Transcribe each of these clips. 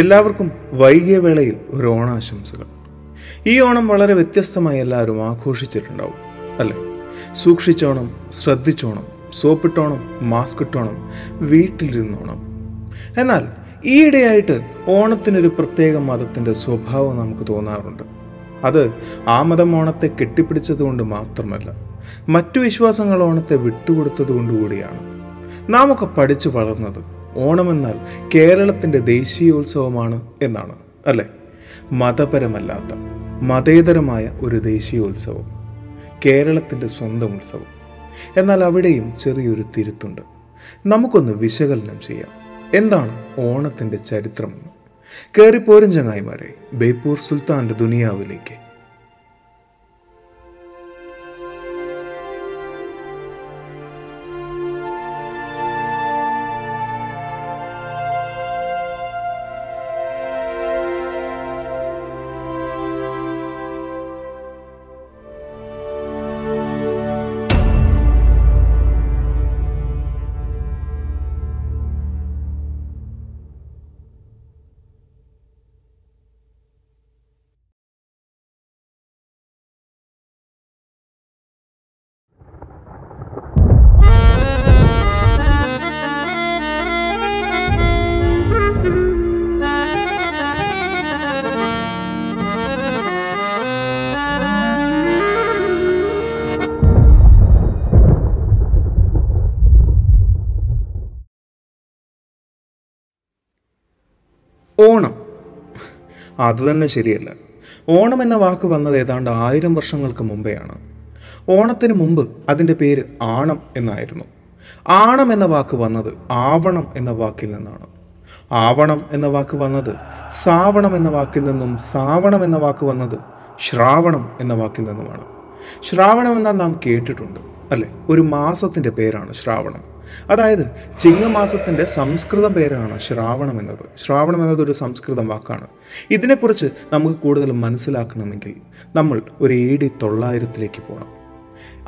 എല്ലാവർക്കും വൈകിയ വേളയിൽ ഒരു ഓണാശംസകൾ. ഈ ഓണം വളരെ വ്യത്യസ്തമായി എല്ലാവരും ആഘോഷിച്ചിട്ടുണ്ടാവും അല്ലേ? സൂക്ഷിച്ചോണം ശ്രദ്ധിച്ചോണം സോപ്പിട്ടോണം മാസ്ക് ഇട്ടോണം വീട്ടിലിരുന്നോണം. എന്നാൽ ഈയിടെയായിട്ട് ഓണത്തിനൊരു പ്രത്യേക മതത്തിന്റെ സ്വഭാവം നമുക്ക് തോന്നാറുണ്ട്. അത് ആ മതം ഓണത്തെ കെട്ടിപ്പിടിച്ചതുകൊണ്ട് മാത്രമല്ല മറ്റു വിശ്വാസങ്ങൾ ഓണത്തെ വിട്ടുകൊടുത്തതുകൊണ്ട് കൂടിയാണ്. നാമൊക്കെ പഠിച്ചു വളർന്നത് ഓണമെന്നാൽ കേരളത്തിന്റെ ദേശീയോത്സവമാണ് എന്നാണ് അല്ലേ? മതപരമല്ലാത്ത മതേതരമായ ഒരു ദേശീയോത്സവം കേരളത്തിന്റെ സ്വന്തം ഉത്സവം. എന്നാൽ അവിടെയും ചെറിയൊരു തിരുത്തുണ്ട്. നമുക്കൊന്ന് വിശകലനം ചെയ്യാം. എന്താണ് ഓണത്തിന്റെ ചരിത്രമെന്ന് കയറിപ്പോരും ചങ്ങായിമാരെ ബേപ്പൂർ സുൽത്താന്റെ ദുനിയാവിലേക്ക്. അത് തന്നെ ശരിയല്ല. ഓണം എന്ന വാക്ക് വന്നത് ഏതാണ്ട് ആയിരം വർഷങ്ങൾക്ക് മുമ്പെയാണ്. ഓണത്തിന് മുമ്പ് അതിന്റെ പേര് ആണം എന്നായിരുന്നു. ആണം എന്ന വാക്ക് വന്നത് ആവണം എന്ന വാക്കിൽ നിന്നാണ്. ആവണം എന്ന വാക്ക് വന്നത് സാവണം എന്ന വാക്കിൽ നിന്നും സാവണം എന്ന വാക്ക് വന്നത് ശ്രാവണം എന്ന വാക്കിൽ നിന്നുമാണ്. ശ്രാവണം എന്നാൽ നാം കേട്ടിട്ടുണ്ട് അല്ലെ? ഒരു മാസത്തിന്റെ പേരാണ് ശ്രാവണം. അതായത് ചിങ്ങമാസത്തിന്റെ സംസ്കൃത പേരാണ് ശ്രാവണം എന്നത്. ശ്രാവണം എന്നത് ഒരു സംസ്കൃതം വാക്കാണ്. ഇതിനെക്കുറിച്ച് നമുക്ക് കൂടുതൽ മനസ്സിലാക്കണമെങ്കിൽ നമ്മൾ ഒരു എ ഡി തൊള്ളായിരത്തിലേക്ക് പോകണം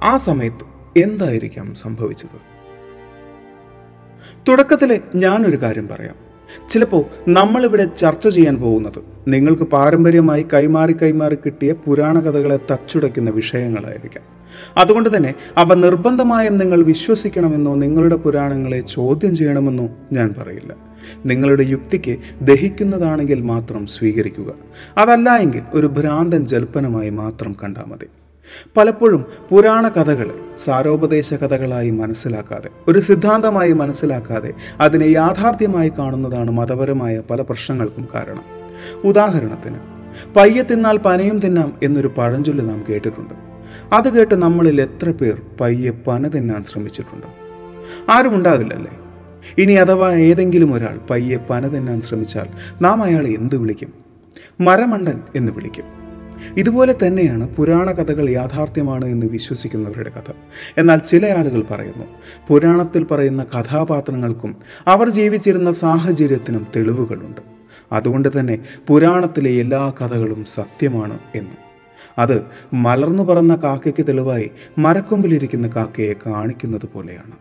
ആ സമയത്ത് എന്തായിരിക്കാം സംഭവിച്ചത്? തുടക്കത്തിൽ ഞാനൊരു കാര്യം പറയാം. ചിലപ്പോൾ നമ്മളിവിടെ ചർച്ച ചെയ്യാൻ പോകുന്നത് നിങ്ങൾക്ക് പാരമ്പര്യമായി കൈമാറി കൈമാറി കിട്ടിയ പുരാണ കഥകളെ തച്ചുടയ്ക്കുന്ന വിഷയങ്ങളായിരിക്കാം. അതുകൊണ്ട് തന്നെ അവ നിർബന്ധമായും നിങ്ങൾ വിശ്വസിക്കണമെന്നോ നിങ്ങളുടെ പുരാണങ്ങളെ ചോദ്യം ചെയ്യണമെന്നോ ഞാൻ പറയില്ല. നിങ്ങളുടെ യുക്തിക്ക് ദഹിക്കുന്നതാണെങ്കിൽ മാത്രം സ്വീകരിക്കുക. അതല്ല എങ്കിൽ ഒരു ഭ്രാന്തൻ ജൽപ്പനമായി മാത്രം കണ്ടാൽ മതി. പലപ്പോഴും പുരാണ കഥകളെ സാരോപദേശ കഥകളായി മനസ്സിലാക്കാതെ ഒരു സിദ്ധാന്തമായി മനസ്സിലാക്കാതെ അതിനെ യാഥാർത്ഥ്യമായി കാണുന്നതാണ് മതപരമായ പല പ്രശ്നങ്ങൾക്കും കാരണം. ഉദാഹരണത്തിന് പയ്യെ തിന്നാൽ പനയും തിന്നാം എന്നൊരു പഴഞ്ചൊല്ല് നാം കേട്ടിട്ടുണ്ട്. അത് കേട്ട് നമ്മളിൽ എത്ര പേർ പയ്യെ പന തിന്നാൻ ശ്രമിച്ചിട്ടുണ്ട്? ആരും ഉണ്ടാവില്ലല്ലേ? ഇനി അഥവാ ഏതെങ്കിലും ഒരാൾ പയ്യെ പന തിന്നാൻ ശ്രമിച്ചാൽ നാം അയാളെ എന്ത് വിളിക്കും? മരമണ്ടൻ എന്ന് വിളിക്കും. ഇതുപോലെ തന്നെയാണ് പുരാണ കഥകൾ യാഥാർത്ഥ്യമാണ് എന്ന് വിശ്വസിക്കുന്നവരുടെ കഥ. എന്നാൽ ചില ആളുകൾ പറയുന്നു പുരാണത്തിൽ പറയുന്ന കഥാപാത്രങ്ങൾക്കും അവർ ജീവിച്ചിരുന്ന സാഹചര്യത്തിനും തെളിവുകളുണ്ട്. അതുകൊണ്ട് തന്നെ പുരാണത്തിലെ എല്ലാ കഥകളും സത്യമാണ് എന്ന്. അത് മലർന്നു പറന്ന കാക്കയ്ക്ക് തെളിവായി മരക്കൊമ്പിലിരിക്കുന്ന കാക്കയെ കാണിക്കുന്നത് പോലെയാണ്.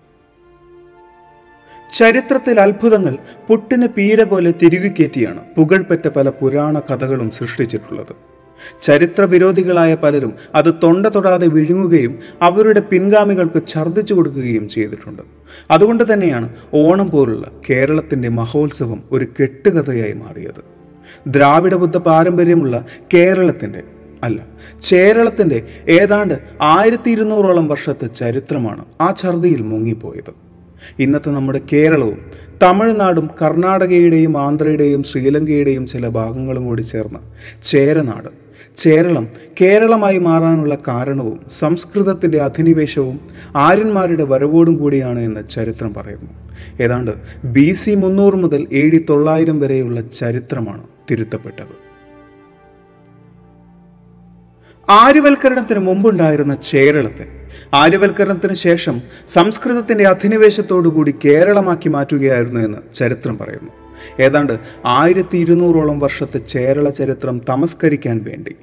ചരിത്രത്തിൽ അത്ഭുതങ്ങൾ പുട്ടിന് പീര പോലെ തിരികുകയറ്റിയാണ് പുകഴ്പെറ്റ പല പുരാണ കഥകളും സൃഷ്ടിച്ചിട്ടുള്ളത്. ചരിത്ര വിരോധികളായ പലരും അത് തൊണ്ട തൊടാതെ വിഴുങ്ങുകയും അവരുടെ പിൻഗാമികൾക്ക് ഛർദ്ദിച്ചു കൊടുക്കുകയും ചെയ്തിട്ടുണ്ട്. അതുകൊണ്ട് തന്നെയാണ് ഓണം പോലുള്ള കേരളത്തിന്റെ മഹോത്സവം ഒരു കെട്ടുകഥയായി മാറിയത്. ദ്രാവിഡ ബുദ്ധ പാരമ്പര്യമുള്ള കേരളത്തിന്റെ അല്ല കേരളത്തിന്റെ ഏതാണ്ട് ആയിരത്തി ഇരുന്നൂറോളം വർഷത്തെ ചരിത്രമാണ് ആ ഛർദിയിൽ മുങ്ങിപ്പോയത്. ഇന്നത്തെ നമ്മുടെ കേരളവും തമിഴ്നാടും കർണാടകയുടെയും ആന്ധ്രയുടെയും ശ്രീലങ്കയുടെയും ചില ഭാഗങ്ങളും കൂടി ചേർന്ന് ചേരനാട്. ചേരളം കേരളമായി മാറാനുള്ള കാരണവും സംസ്കൃതത്തിന്റെ അധിനിവേശവും ആര്യന്മാരുടെ വരവോടും കൂടിയാണ് എന്ന് ചരിത്രം പറയുന്നു. ഏതാണ്ട് ബി സി മുന്നൂറ് മുതൽ എ ഡി തൊള്ളായിരം വരെയുള്ള ചരിത്രമാണ് തിരുത്തപ്പെട്ടത്. ആര്യവൽക്കരണത്തിന് മുമ്പുണ്ടായിരുന്ന ചേരളത്തെ. ആര്യവൽക്കരണത്തിന് ശേഷം സംസ്കൃതത്തിന്റെ അധിനിവേശത്തോടുകൂടി കേരളമാക്കി മാറ്റുകയായിരുന്നു എന്ന് ചരിത്രം പറയുന്നു. ഏതാണ്ട് ആയിരത്തി ഇരുന്നൂറോളം വർഷത്തെ ചേരള ചരിത്രം തമസ്കരിക്കാൻ വേണ്ടി.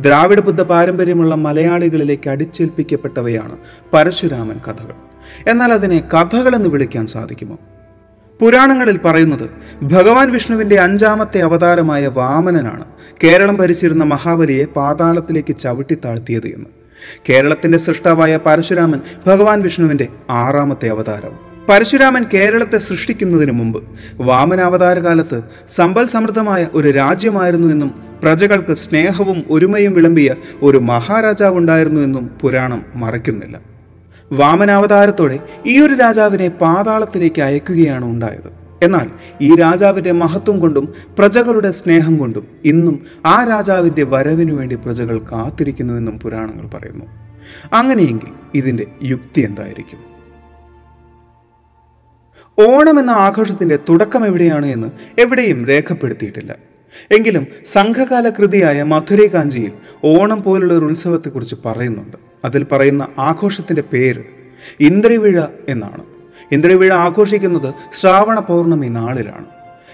ദ്രാവിഡ ബുദ്ധ പാരമ്പര്യമുള്ള മലയാളികളിലേക്ക് അടിച്ചേൽപ്പിക്കപ്പെട്ടവയാണ് പരശുരാമൻ കഥകൾ. എന്നാൽ അതിനെ കഥകളെന്ന് വിളിക്കാൻ സാധിക്കുമോ? പുരാണങ്ങളിൽ പറയുന്നത് ഭഗവാൻ വിഷ്ണുവിന്റെ അഞ്ചാമത്തെ അവതാരമായ വാമനനാണ് കേരളം ഭരിച്ചിരുന്ന മഹാബലിയെ പാതാളത്തിലേക്ക് ചവിട്ടി താഴ്ത്തിയത് എന്ന്. കേരളത്തിന്റെ സൃഷ്ടാവായ പരശുരാമൻ ഭഗവാൻ വിഷ്ണുവിന്റെ ആറാമത്തെ അവതാരം. പരശുരാമൻ കേരളത്തെ സൃഷ്ടിക്കുന്നതിന് മുമ്പ് വാമനാവതാര കാലത്ത് സമ്പൽ സമൃദ്ധമായ ഒരു രാജ്യമായിരുന്നു എന്നും പ്രജകൾക്ക് സ്നേഹവും ഒരുമയും വിളമ്പിയ ഒരു മഹാരാജാവുണ്ടായിരുന്നു എന്നും പുരാണം മറയ്ക്കുന്നില്ല. വാമനാവതാരത്തോടെ ഈ ഒരു രാജാവിനെ പാതാളത്തിലേക്ക് അയക്കുകയാണ് ഉണ്ടായത്. എന്നാൽ ഈ രാജാവിന്റെ മഹത്വം കൊണ്ടും പ്രജകളുടെ സ്നേഹം കൊണ്ടും ഇന്നും ആ രാജാവിന്റെ വരവിനു വേണ്ടി പ്രജകൾ കാത്തിരിക്കുന്നുവെന്നും പുരാണങ്ങൾ പറയുന്നു. അങ്ങനെയെങ്കിൽ ഇതിന്റെ യുക്തി എന്തായിരിക്കും? ഓണം എന്ന ആഘോഷത്തിന്റെ തുടക്കം എവിടെയാണ് എന്ന് എവിടെയും രേഖപ്പെടുത്തിയിട്ടില്ല. എങ്കിലും സംഘകാല കൃതിയായ മധുരൈ കാഞ്ചിയിൽ ഓണം പോലുള്ള ഒരു ഉത്സവത്തെക്കുറിച്ച് പറയുന്നുണ്ട്. അതിൽ പറയുന്ന ആഘോഷത്തിന്റെ പേര് ഇന്ദ്രവിഴ എന്നാണ്. ഇന്ദ്രവിഴ ആഘോഷിക്കുന്നത് ശ്രാവണ പൗർണമി നാളിലാണ്.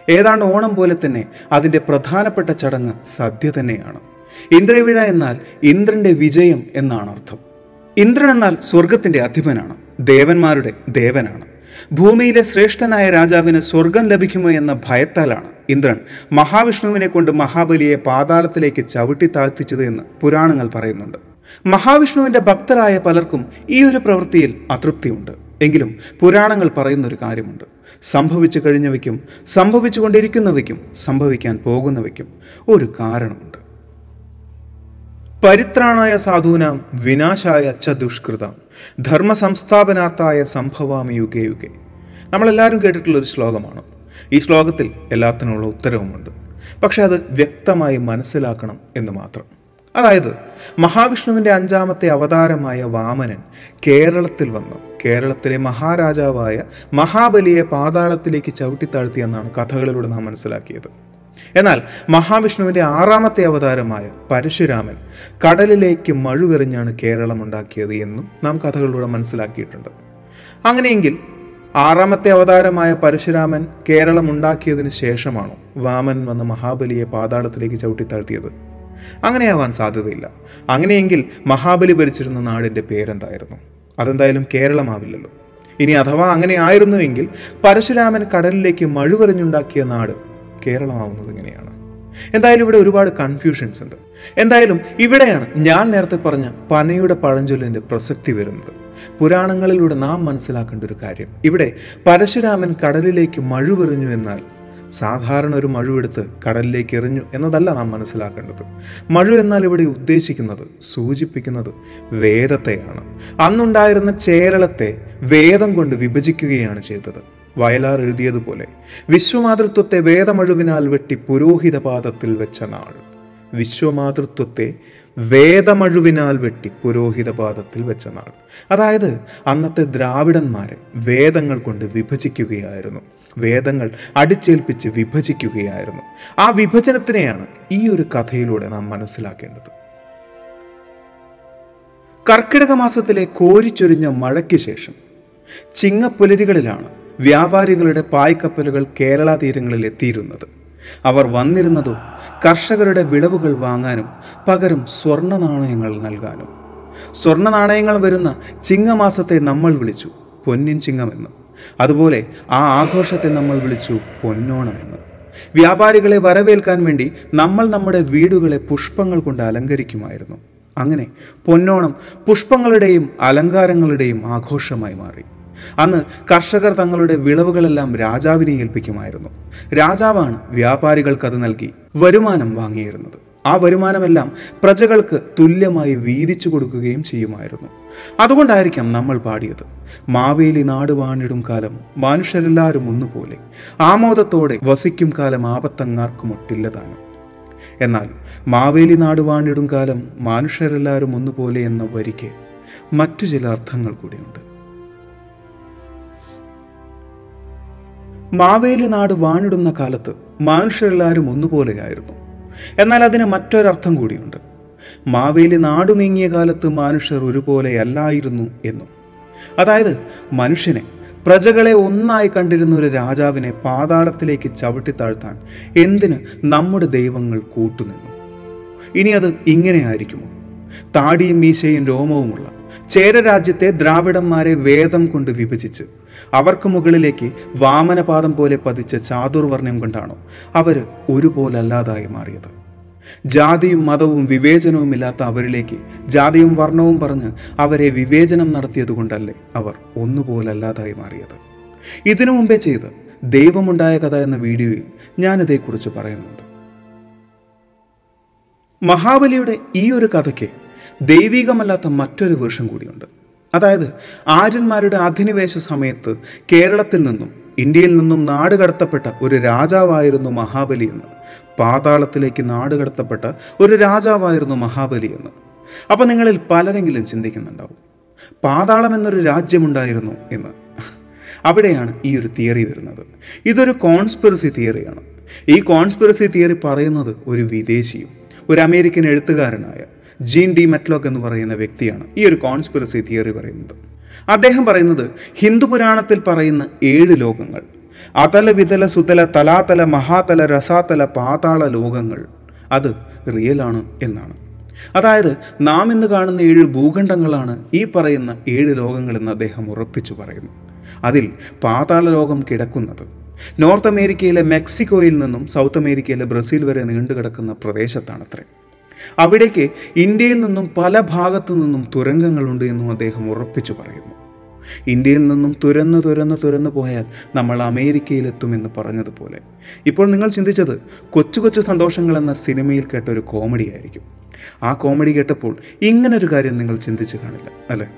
ഏതാണ്ട് ഓണം പോലെ തന്നെ അതിന്റെ പ്രധാനപ്പെട്ട ചടങ്ങ് സദ്യ തന്നെയാണ്. ഇന്ദ്രവിഴ എന്നാൽ ഇന്ദ്രന്റെ വിജയം എന്നാണ് അർത്ഥം. ഇന്ദ്രൻ എന്നാൽ സ്വർഗത്തിന്റെ അധിപനാണ് ദേവന്മാരുടെ ദേവനാണ്. ഭൂമിയിലെ ശ്രേഷ്ഠനായ രാജാവിന് സ്വർഗം ലഭിക്കുമോ എന്ന ഭയത്താലാണ് ഇന്ദ്രൻ മഹാവിഷ്ണുവിനെ കൊണ്ട് മഹാബലിയെ പാതാളത്തിലേക്ക് ചവിട്ടി താഴ്ത്തിച്ചത് എന്ന് പുരാണങ്ങൾ പറയുന്നുണ്ട്. മഹാവിഷ്ണുവിന്റെ ഭക്തരായ പലർക്കും ഈ ഒരു പ്രവൃത്തിയിൽ അതൃപ്തിയുണ്ട്. എങ്കിലും പുരാണങ്ങൾ പറയുന്നൊരു കാര്യമുണ്ട്. സംഭവിച്ചു കഴിഞ്ഞവയ്ക്കും സംഭവിച്ചുകൊണ്ടിരിക്കുന്നവയ്ക്കും സംഭവിക്കാൻ പോകുന്നവയ്ക്കും ഒരു കാരണമുണ്ട്. പരിത്രാണായ സാധൂനാം വിനാശായ ച ദുഷ്കൃതം. ധർമ്മ സംസ്ഥാപനാർത്ഥായ സംഭവാമി യുഗേ യുഗേ. നമ്മളെല്ലാവരും കേട്ടിട്ടുള്ള ഒരു ശ്ലോകമാണ്. ഈ ശ്ലോകത്തിൽ എല്ലാത്തിനുമുള്ള ഉത്തരവുമുണ്ട്. പക്ഷെ അത് വ്യക്തമായി മനസ്സിലാക്കണം എന്ന് മാത്രം. അതായത് മഹാവിഷ്ണുവിന്റെ അഞ്ചാമത്തെ അവതാരമായ വാമനൻ കേരളത്തിൽ വന്നു. കേരളത്തിലെ മഹാരാജാവായ മഹാബലിയെ പാതാളത്തിലേക്ക് ചവിട്ടിത്താഴ്ത്തി എന്നാണ് കഥകളിലൂടെ നാം മനസ്സിലാക്കിയത്. എന്നാൽ മഹാവിഷ്ണുവിന്റെ ആറാമത്തെ അവതാരമായ പരശുരാമൻ കടലിലേക്ക് മഴുവെറിഞ്ഞാണ് കേരളം ഉണ്ടാക്കിയത് എന്നും നാം കഥകളിലൂടെ മനസ്സിലാക്കിയിട്ടുണ്ട്. അങ്ങനെയെങ്കിൽ ആറാമത്തെ അവതാരമായ പരശുരാമൻ കേരളം ഉണ്ടാക്കിയതിന് ശേഷമാണോ വാമൻ വന്ന മഹാബലിയെ പാതാളത്തിലേക്ക് ചവിട്ടിത്താഴ്ത്തിയത്? അങ്ങനെയാവാൻ സാധ്യതയില്ല. അങ്ങനെയെങ്കിൽ മഹാബലി ഭരിച്ചിരുന്ന നാടിന്റെ പേരെന്തായിരുന്നു? അതെന്തായാലും കേരളമാവില്ലല്ലോ. ഇനി അഥവാ അങ്ങനെ ആയിരുന്നുവെങ്കിൽ പരശുരാമൻ കടലിലേക്ക് മഴുവെറിഞ്ഞുണ്ടാക്കിയ നാട് കേരളമാവുന്നത് ഇങ്ങനെയാണ്. എന്തായാലും ഇവിടെ ഒരുപാട് കൺഫ്യൂഷൻസ് ഉണ്ട്. എന്തായാലും ഇവിടെയാണ് ഞാൻ നേരത്തെ പറഞ്ഞ പനയുടെ പഴഞ്ചൊല്ലിന്റെ പ്രസക്തി വരുന്നത്. പുരാണങ്ങളിലൂടെ നാം മനസ്സിലാക്കേണ്ട ഒരു കാര്യം. ഇവിടെ പരശുരാമൻ കടലിലേക്ക് മഴുവെറിഞ്ഞു എന്നാൽ സാധാരണ ഒരു മഴുവെടുത്ത് കടലിലേക്ക് എറിഞ്ഞു എന്നതല്ല നാം മനസ്സിലാക്കേണ്ടത്. മഴു എന്നാൽ ഇവിടെ ഉദ്ദേശിക്കുന്നത് സൂചിപ്പിക്കുന്നത് വേദത്തെയാണ്. അന്നുണ്ടായിരുന്ന ചേരളത്തെ വേദം കൊണ്ട് വിഭജിക്കുകയാണ് ചെയ്തത്. വയലാർ എഴുതിയതുപോലെ വിശ്വമാതൃത്വത്തെ വേദമഴുവിനാൽ വെട്ടി പുരോഹിത പാദത്തിൽ വെച്ച നാൾ. വിശ്വമാതൃത്വത്തെ വേദമഴുവിനാൽ വെട്ടി പുരോഹിത പാദത്തിൽ വെച്ച നാൾ. അതായത് അന്നത്തെ ദ്രാവിഡന്മാരെ വേദങ്ങൾ കൊണ്ട് വിഭജിക്കുകയായിരുന്നു. വേദങ്ങൾ അടിച്ചേൽപ്പിച്ച് വിഭജിക്കുകയായിരുന്നു. ആ വിഭജനത്തിനെയാണ് ഈ ഒരു കഥയിലൂടെ നാം മനസ്സിലാക്കേണ്ടത്. കർക്കിടക മാസത്തിലെ കോരിച്ചൊരിഞ്ഞ മഴയ്ക്ക് ശേഷം ചിങ്ങപ്പുലരികളിലാണ് വ്യാപാരികളുടെ പായ്ക്കപ്പലുകൾ കേരള തീരങ്ങളിൽ എത്തിയിരുന്നത്. അവർ വന്നിരുന്നതോ കർഷകരുടെ വിളവുകൾ വാങ്ങാനും പകരം സ്വർണ നാണയങ്ങൾ നൽകാനും. സ്വർണ നാണയങ്ങൾ വരുന്ന ചിങ്ങമാസത്തെ നമ്മൾ വിളിച്ചു പൊന്നിൻ ചിങ്ങമെന്ന് അതുപോലെ ആ ആഘോഷത്തെ നമ്മൾ വിളിച്ചു പൊന്നോണമെന്ന് വ്യാപാരികളെ വരവേൽക്കാൻ വേണ്ടി നമ്മൾ നമ്മുടെ വീടുകളെ പുഷ്പങ്ങൾ കൊണ്ട് അലങ്കരിക്കുമായിരുന്നു. അങ്ങനെ പൊന്നോണം പുഷ്പങ്ങളുടെയും അലങ്കാരങ്ങളുടെയും ആഘോഷമായി മാറി. അന്ന് കർഷകർ തങ്ങളുടെ വിളവുകളെല്ലാം രാജാവിനെ ഏൽപ്പിക്കുമായിരുന്നു. രാജാവാണ് വ്യാപാരികൾക്ക് അത് നൽകി വരുമാനം വാങ്ങിയിരുന്നത്. ആ വരുമാനമെല്ലാം പ്രജകൾക്ക് തുല്യമായി വീതിച്ചു കൊടുക്കുകയും ചെയ്യുമായിരുന്നു. അതുകൊണ്ടായിരിക്കാം നമ്മൾ പാടിയത്. മാവേലി നാട് വാണിടും കാലം മനുഷ്യരെല്ലാവരും ഒന്നുപോലെ. ആമോദത്തോടെ വസിക്കും കാലം ആപത്തങ്ങാർക്കും ഒട്ടില്ലതാനും എന്നാൽ മാവേലി നാട് വാണിടും കാലം മനുഷ്യരെല്ലാവരും ഒന്നുപോലെ എന്ന വരിക്ക് മറ്റു ചില അർത്ഥങ്ങൾ കൂടിയുണ്ട്. മാവേലി നാട് വാണിടുന്ന കാലത്ത് മനുഷ്യരെല്ലാവരും ഒന്നുപോലെയായിരുന്നു. എന്നാൽ അതിന് മറ്റൊരർത്ഥം കൂടിയുണ്ട്. മാവേലി നാടു നീങ്ങിയ കാലത്ത് മനുഷ്യർ ഒരുപോലെയല്ലായിരുന്നു എന്നും. അതായത് മനുഷ്യനെ പ്രജകളെ ഒന്നായി കണ്ടിരുന്ന ഒരു രാജാവിനെ പാതാളത്തിലേക്ക് ചവിട്ടി താഴ്ത്താൻ എന്തിന് നമ്മുടെ ദൈവങ്ങൾ കൂട്ടുനിന്നു? ഇനി അത് ഇങ്ങനെയായിരിക്കുമോ? താടിയും മീശയും രോമവുമുള്ള ചേരരാജ്യത്തെ ദ്രാവിഡന്മാരെ വേദം കൊണ്ട് വിഭജിച്ച് അവർക്ക് മുകളിലേക്ക് വാമനപാദം പോലെ പതിച്ച ചാതുർവർണയം കൊണ്ടാണോ അവർ ഒരുപോലല്ലാതായി മാറിയത്. ജാതിയും മതവും വിവേചനവും ഇല്ലാത്ത അവരിലേക്ക് ജാതിയും വർണവും പറഞ്ഞ് അവരെ വിവേചനം നടത്തിയതുകൊണ്ടല്ലേ അവർ ഒന്നുപോലല്ലാതായി മാറിയത്. ഇതിനു മുമ്പേ ചെയ്ത് ദൈവമുണ്ടായ കഥ എന്ന വീഡിയോയിൽ ഞാനിതേക്കുറിച്ച് പറയുന്നുണ്ട്. മഹാബലിയുടെ ഈ ഒരു കഥയ്ക്ക് ദൈവികമല്ലാത്ത മറ്റൊരു വേഷം കൂടിയുണ്ട്. അതായത് ആര്യന്മാരുടെ അധിനിവേശ സമയത്ത് കേരളത്തിൽ നിന്നും ഇന്ത്യയിൽ നിന്നും നാടുകടത്തപ്പെട്ട ഒരു രാജാവായിരുന്നു മഹാബലി എന്ന്. പാതാളത്തിലേക്ക് നാടുകടത്തപ്പെട്ട ഒരു രാജാവായിരുന്നു മഹാബലി എന്ന്. അപ്പം നിങ്ങളിൽ പലരെങ്കിലും ചിന്തിക്കുന്നുണ്ടാവും പാതാളം എന്നൊരു രാജ്യമുണ്ടായിരുന്നു എന്ന്. അവിടെയാണ് ഈ ഒരു തിയറി വരുന്നത്. ഇതൊരു കോൺസ്പിറസി തിയറിയാണ്. ഈ കോൺസ്പിറസി തിയറി പറയുന്നത് ഒരു വിദേശിയും ഒരു അമേരിക്കൻ എഴുത്തുകാരനായ ജീൻ ഡി മെറ്റ്ലോക്ക് എന്ന് പറയുന്ന വ്യക്തിയാണ്. ഈ ഒരു കോൺസ്പിറസി തിയറി പറയുന്നത്. അദ്ദേഹം പറയുന്നത് ഹിന്ദു പുരാണത്തിൽ പറയുന്ന ഏഴ് ലോകങ്ങൾ അതല വിതല സുതല തലാതല മഹാതല രസാതല പാതാള ലോകങ്ങൾ അത് റിയലാണ് എന്നാണ്. അതായത് നാം ഇന്ന് കാണുന്ന ഏഴ് ഭൂഖണ്ഡങ്ങളാണ് ഈ പറയുന്ന ഏഴ് ലോകങ്ങളെന്ന് അദ്ദേഹം ഉറപ്പിച്ചു പറയുന്നു. അതിൽ പാതാള ലോകം കിടക്കുന്നത് നോർത്ത് അമേരിക്കയിലെ മെക്സിക്കോയിൽ നിന്നും സൗത്ത് അമേരിക്കയിലെ ബ്രസീൽ വരെ നീണ്ടുകിടക്കുന്ന പ്രദേശത്താണത്രേ. അവിടേക്ക് ഇന്ത്യയിൽ നിന്നും പല ഭാഗത്തു നിന്നും തുരങ്കങ്ങളുണ്ട് എന്നും അദ്ദേഹം ഉറപ്പിച്ചു പറയുന്നു. ഇന്ത്യയിൽ നിന്നും തുരന്ന് തുരന്ന് തുരന്ന് പോയാൽ നമ്മൾ അമേരിക്കയിലെത്തുമെന്ന് പറഞ്ഞതുപോലെ. ഇപ്പോൾ നിങ്ങൾ ചിന്തിച്ചത് കൊച്ചു കൊച്ചു സന്തോഷങ്ങൾ എന്ന സിനിമയിൽ കേട്ട ഒരു കോമഡി ആയിരിക്കും. ആ കോമഡി കേട്ടപ്പോൾ ഇങ്ങനൊരു കാര്യം നിങ്ങൾ ചിന്തിച്ചു കാണില്ല അല്ലേ?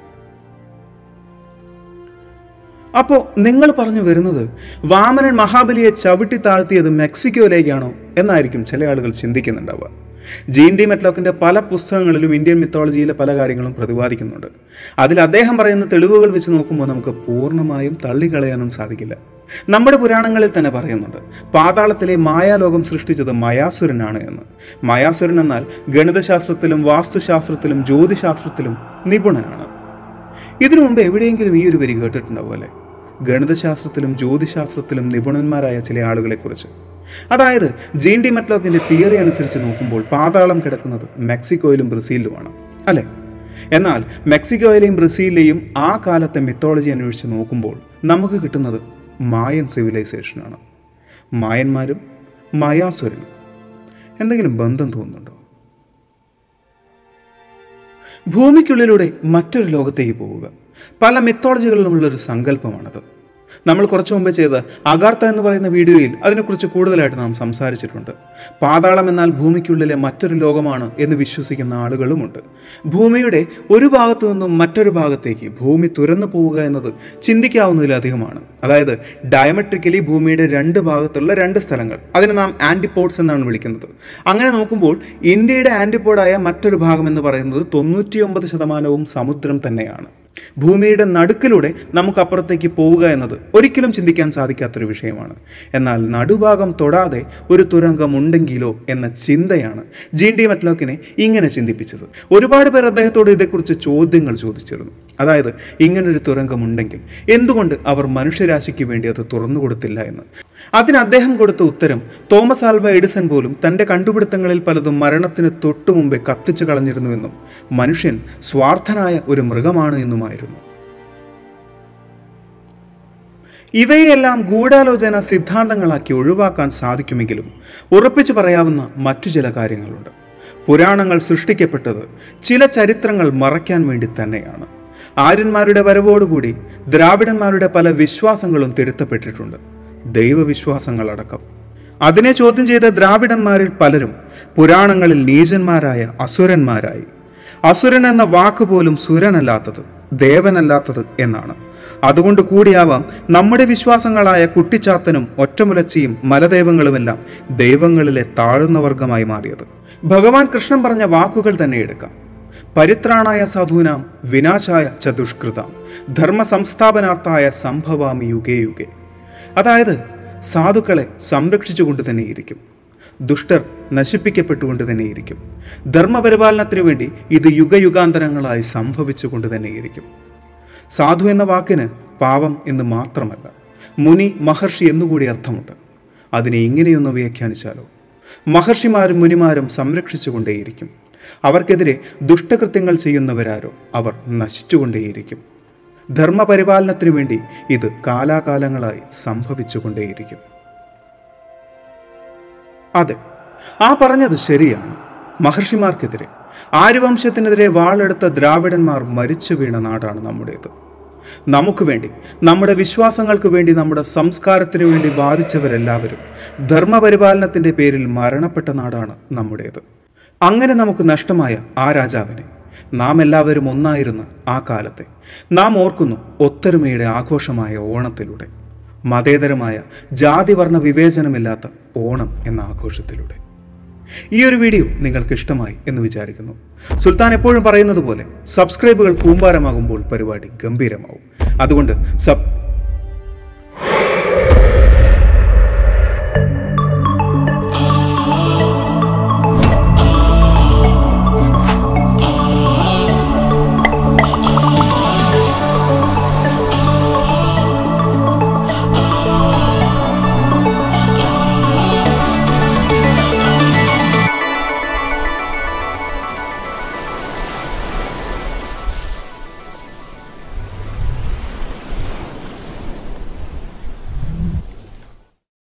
അപ്പോൾ നിങ്ങൾ പറഞ്ഞു വരുന്നത് വാമനൻ മഹാബലിയെ ചവിട്ടി താഴ്ത്തിയത് മെക്സിക്കോയിലേക്കാണോ എന്നായിരിക്കും ചില ആളുകൾ ചിന്തിക്കുന്നുണ്ടാവുക. ജീൻ ഡി മെറ്റ്ലോക്കിന്റെ പല പുസ്തകങ്ങളിലും ഇന്ത്യൻ മിത്തോളജിയിലെ പല കാര്യങ്ങളും പ്രതിപാദിക്കുന്നുണ്ട്. അതിൽ അദ്ദേഹം പറയുന്ന തെളിവുകൾ വെച്ച് നോക്കുമ്പോൾ നമുക്ക് പൂർണമായും തള്ളിക്കളയാനും സാധിക്കില്ല. നമ്മുടെ പുരാണങ്ങളിൽ തന്നെ പറയുന്നുണ്ട് പാതാളത്തിലെ മായാലോകം സൃഷ്ടിച്ചത് മയാസുരനാണ് എന്ന്. മയാസുരൻ എന്നാൽ ഗണിതശാസ്ത്രത്തിലും വാസ്തുശാസ്ത്രത്തിലും ജ്യോതിശാസ്ത്രത്തിലും നിപുണനാണ്. ഇതിനു മുമ്പ് എവിടെയെങ്കിലും ഈ ഒരു വരി കേട്ടിട്ടുണ്ടാവും ഗണിതശാസ്ത്രത്തിലും ജ്യോതിശാസ്ത്രത്തിലും നിപുണന്മാരായ ചില ആളുകളെക്കുറിച്ച്. അതായത് ജീൻ ഡി മെറ്റ്ലോക്കിന്റെ തിയറി അനുസരിച്ച് നോക്കുമ്പോൾ പാതാളം കിടക്കുന്നത് മെക്സിക്കോയിലും ബ്രസീലിലുമാണ് അല്ലേ? എന്നാൽ മെക്സിക്കോയിലെയും ബ്രസീലിലെയും ആ കാലത്തെ മിത്തോളജി അന്വേഷിച്ച് നോക്കുമ്പോൾ നമുക്ക് കിട്ടുന്നത് മായൻ സിവിലൈസേഷനാണ് മായന്മാരും മായാസുരനും. എന്തെങ്കിലും ബന്ധം തോന്നുന്നുണ്ടോ? ഭൂമിക്കുള്ളിലൂടെ മറ്റൊരു ലോകത്തേക്ക് പോവുക. പല മിത്തോളജികളിലുമുള്ള ഒരു സങ്കല്പമാണത്. നമ്മൾ കുറച്ചു മുമ്പ് ചെയ്ത അഗാർത്ത എന്ന് പറയുന്ന വീഡിയോയിൽ അതിനെക്കുറിച്ച് കൂടുതലായിട്ട് നാം സംസാരിച്ചിട്ടുണ്ട്. പാതാളം എന്നാൽ ഭൂമിക്കുള്ളിലെ മറ്റൊരു ലോകമാണ് എന്ന് വിശ്വസിക്കുന്ന ആളുകളുമുണ്ട്. ഭൂമിയുടെ ഒരു ഭാഗത്തു നിന്നും മറ്റൊരു ഭാഗത്തേക്ക് ഭൂമി തുരന്നു പോവുക എന്നത് ചിന്തിക്കാവുന്നതിലധികമാണ് അതായത് ഡയമെട്രിക്കലി ഭൂമിയുടെ രണ്ട് ഭാഗത്തുള്ള രണ്ട് സ്ഥലങ്ങൾ. അതിനെ നാം ആന്റിപ്പോഡ്സ് എന്നാണ് വിളിക്കുന്നത്. അങ്ങനെ നോക്കുമ്പോൾ ഇന്ത്യയുടെ ആന്റിപ്പോഡായ മറ്റൊരു ഭാഗം എന്ന് പറയുന്നത് തൊണ്ണൂറ്റിയൊമ്പത് ശതമാനവും സമുദ്രം തന്നെയാണ്. ഭൂമിയുടെ നടുക്കിലൂടെ നമുക്ക് അപ്പുറത്തേക്ക് പോവുക എന്നത് ഒരിക്കലും ചിന്തിക്കാൻ സാധിക്കാത്തൊരു വിഷയമാണ്. എന്നാൽ നടുഭാഗം തൊടാതെ ഒരു തുരങ്കമുണ്ടെങ്കിലോ എന്ന ചിന്തയാണ് ജീൻ ഡി മെറ്റ്ലോക്കിനെ ഇങ്ങനെ ചിന്തിപ്പിച്ചത്. ഒരുപാട് പേർ അദ്ദേഹത്തോട് ഇതേക്കുറിച്ച് ചോദ്യങ്ങൾ ചോദിച്ചിരുന്നു. അതായത് ഇങ്ങനൊരു തുരങ്കമുണ്ടെങ്കിൽ എന്തുകൊണ്ട് അവർ മനുഷ്യരാശിക്ക് വേണ്ടി അത് തുറന്നു കൊടുത്തില്ല എന്ന്? അതിന് അദ്ദേഹം കൊടുത്ത ഉത്തരം തോമസ് ആൽവ എഡിസൺ പോലും തന്റെ കണ്ടുപിടുത്തങ്ങളിൽ പലതും മരണത്തിന് തൊട്ടു മുമ്പേ കത്തിച്ചു കളഞ്ഞിരുന്നുവെന്നും മനുഷ്യൻ സ്വാർത്ഥനായ ഒരു മൃഗമാണ് എന്നുമായിരുന്നു. ഇവയെല്ലാം ഗൂഢാലോചന സിദ്ധാന്തങ്ങളാക്കി ഒഴിവാക്കാൻ സാധിക്കുമെങ്കിലും ഉറപ്പിച്ചു പറയാവുന്ന മറ്റു ചില കാര്യങ്ങളുണ്ട്. പുരാണങ്ങൾ സൃഷ്ടിക്കപ്പെട്ടത് ചില ചരിത്രങ്ങൾ മറയ്ക്കാൻ വേണ്ടി തന്നെയാണ്. ആര്യന്മാരുടെ വരവോടുകൂടി ദ്രാവിഡന്മാരുടെ പല വിശ്വാസങ്ങളും തിരുത്തപ്പെട്ടിട്ടുണ്ട്. ദൈവവിശ്വാസങ്ങളടക്കം. അതിനെ ചോദ്യം ചെയ്ത ദ്രാവിഡന്മാരിൽ പലരും പുരാണങ്ങളിൽ നീചന്മാരായ അസുരന്മാരായി. അസുരൻ എന്ന വാക്ക് പോലും സുരനല്ലാത്തത് ദേവനല്ലാത്തത് എന്നാണ്. അതുകൊണ്ട് കൂടിയാവാം നമ്മുടെ വിശ്വാസങ്ങളായ കുട്ടിച്ചാത്തനും ഒറ്റമുലച്ചിയും മലദൈവങ്ങളുമെല്ലാം ദൈവങ്ങളിലെ താഴ്ന്ന വർഗമായി മാറിയത്. ഭഗവാൻ കൃഷ്ണൻ പറഞ്ഞ വാക്കുകൾ തന്നെ എടുക്കാം. പരിത്രാണായ സാധുനാം വിനാശായ ച ദുഷ്കൃതാം ധർമ്മ സംസ്ഥാപനാർത്ഥായ സംഭവാമി യുഗേ യുഗേ. അതായത് സാധുക്കളെ സംരക്ഷിച്ചുകൊണ്ട് തന്നെയിരിക്കും. ദുഷ്ടർ നശിപ്പിക്കപ്പെട്ടുകൊണ്ട് തന്നെയിരിക്കും. ധർമ്മപരിപാലനത്തിനു വേണ്ടി ഇത് യുഗയുഗാന്തരങ്ങളായി സംഭവിച്ചുകൊണ്ട് തന്നെയിരിക്കും. സാധു എന്ന വാക്കിന് പാവം എന്ന് മാത്രമല്ല മുനി മഹർഷി എന്നുകൂടി അർത്ഥമുണ്ട്. അതിനെ ഇങ്ങനെയൊന്ന് വ്യാഖ്യാനിച്ചാലോ? മഹർഷിമാരും മുനിമാരും സംരക്ഷിച്ചുകൊണ്ടേയിരിക്കും. അവർക്കെതിരെ ദുഷ്ടകൃത്യങ്ങൾ ചെയ്യുന്നവരാരോ അവർ നശിച്ചുകൊണ്ടേയിരിക്കും. ധർമ്മപരിപാലനത്തിനു വേണ്ടി ഇത് കാലാകാലങ്ങളായി സംഭവിച്ചുകൊണ്ടേയിരിക്കും. അതെ ആ പറഞ്ഞത് ശരിയാണ്. മഹർഷിമാർക്കെതിരെ ആര്യവംശത്തിനെതിരെ വാളെടുത്ത ദ്രാവിഡന്മാർ മരിച്ചു വീണ നാടാണ് നമ്മുടേത്. നമുക്ക് വേണ്ടി നമ്മുടെ വിശ്വാസങ്ങൾക്ക് വേണ്ടി നമ്മുടെ സംസ്കാരത്തിനു വേണ്ടി ബാധിച്ചവരെല്ലാവരും ധർമ്മപരിപാലനത്തിന്റെ പേരിൽ മരണപ്പെട്ട നാടാണ് നമ്മുടേത്. അങ്ങനെ നമുക്ക് നഷ്ടമായ ആ രാജാവിനെ നാം എല്ലാവരും ഒന്നായിരുന്ന ആ കാലത്തെ നാം ഓർക്കുന്നു ഒത്തൊരുമയുടെ ആഘോഷമായ ഓണത്തിലൂടെ മതേതരമായ ജാതിവർണ വിവേചനമില്ലാത്ത ഓണം എന്ന ആഘോഷത്തിലൂടെ. ഈ ഒരു വീഡിയോ നിങ്ങൾക്ക് ഇഷ്ടമായി എന്ന് വിചാരിക്കുന്നു. സുൽത്താൻ എപ്പോഴും പറയുന്നത് പോലെ സബ്സ്ക്രൈബുകൾ കൂമ്പാരമാകുമ്പോൾ പരിപാടി ഗംഭീരമാവും. അതുകൊണ്ട് സബ്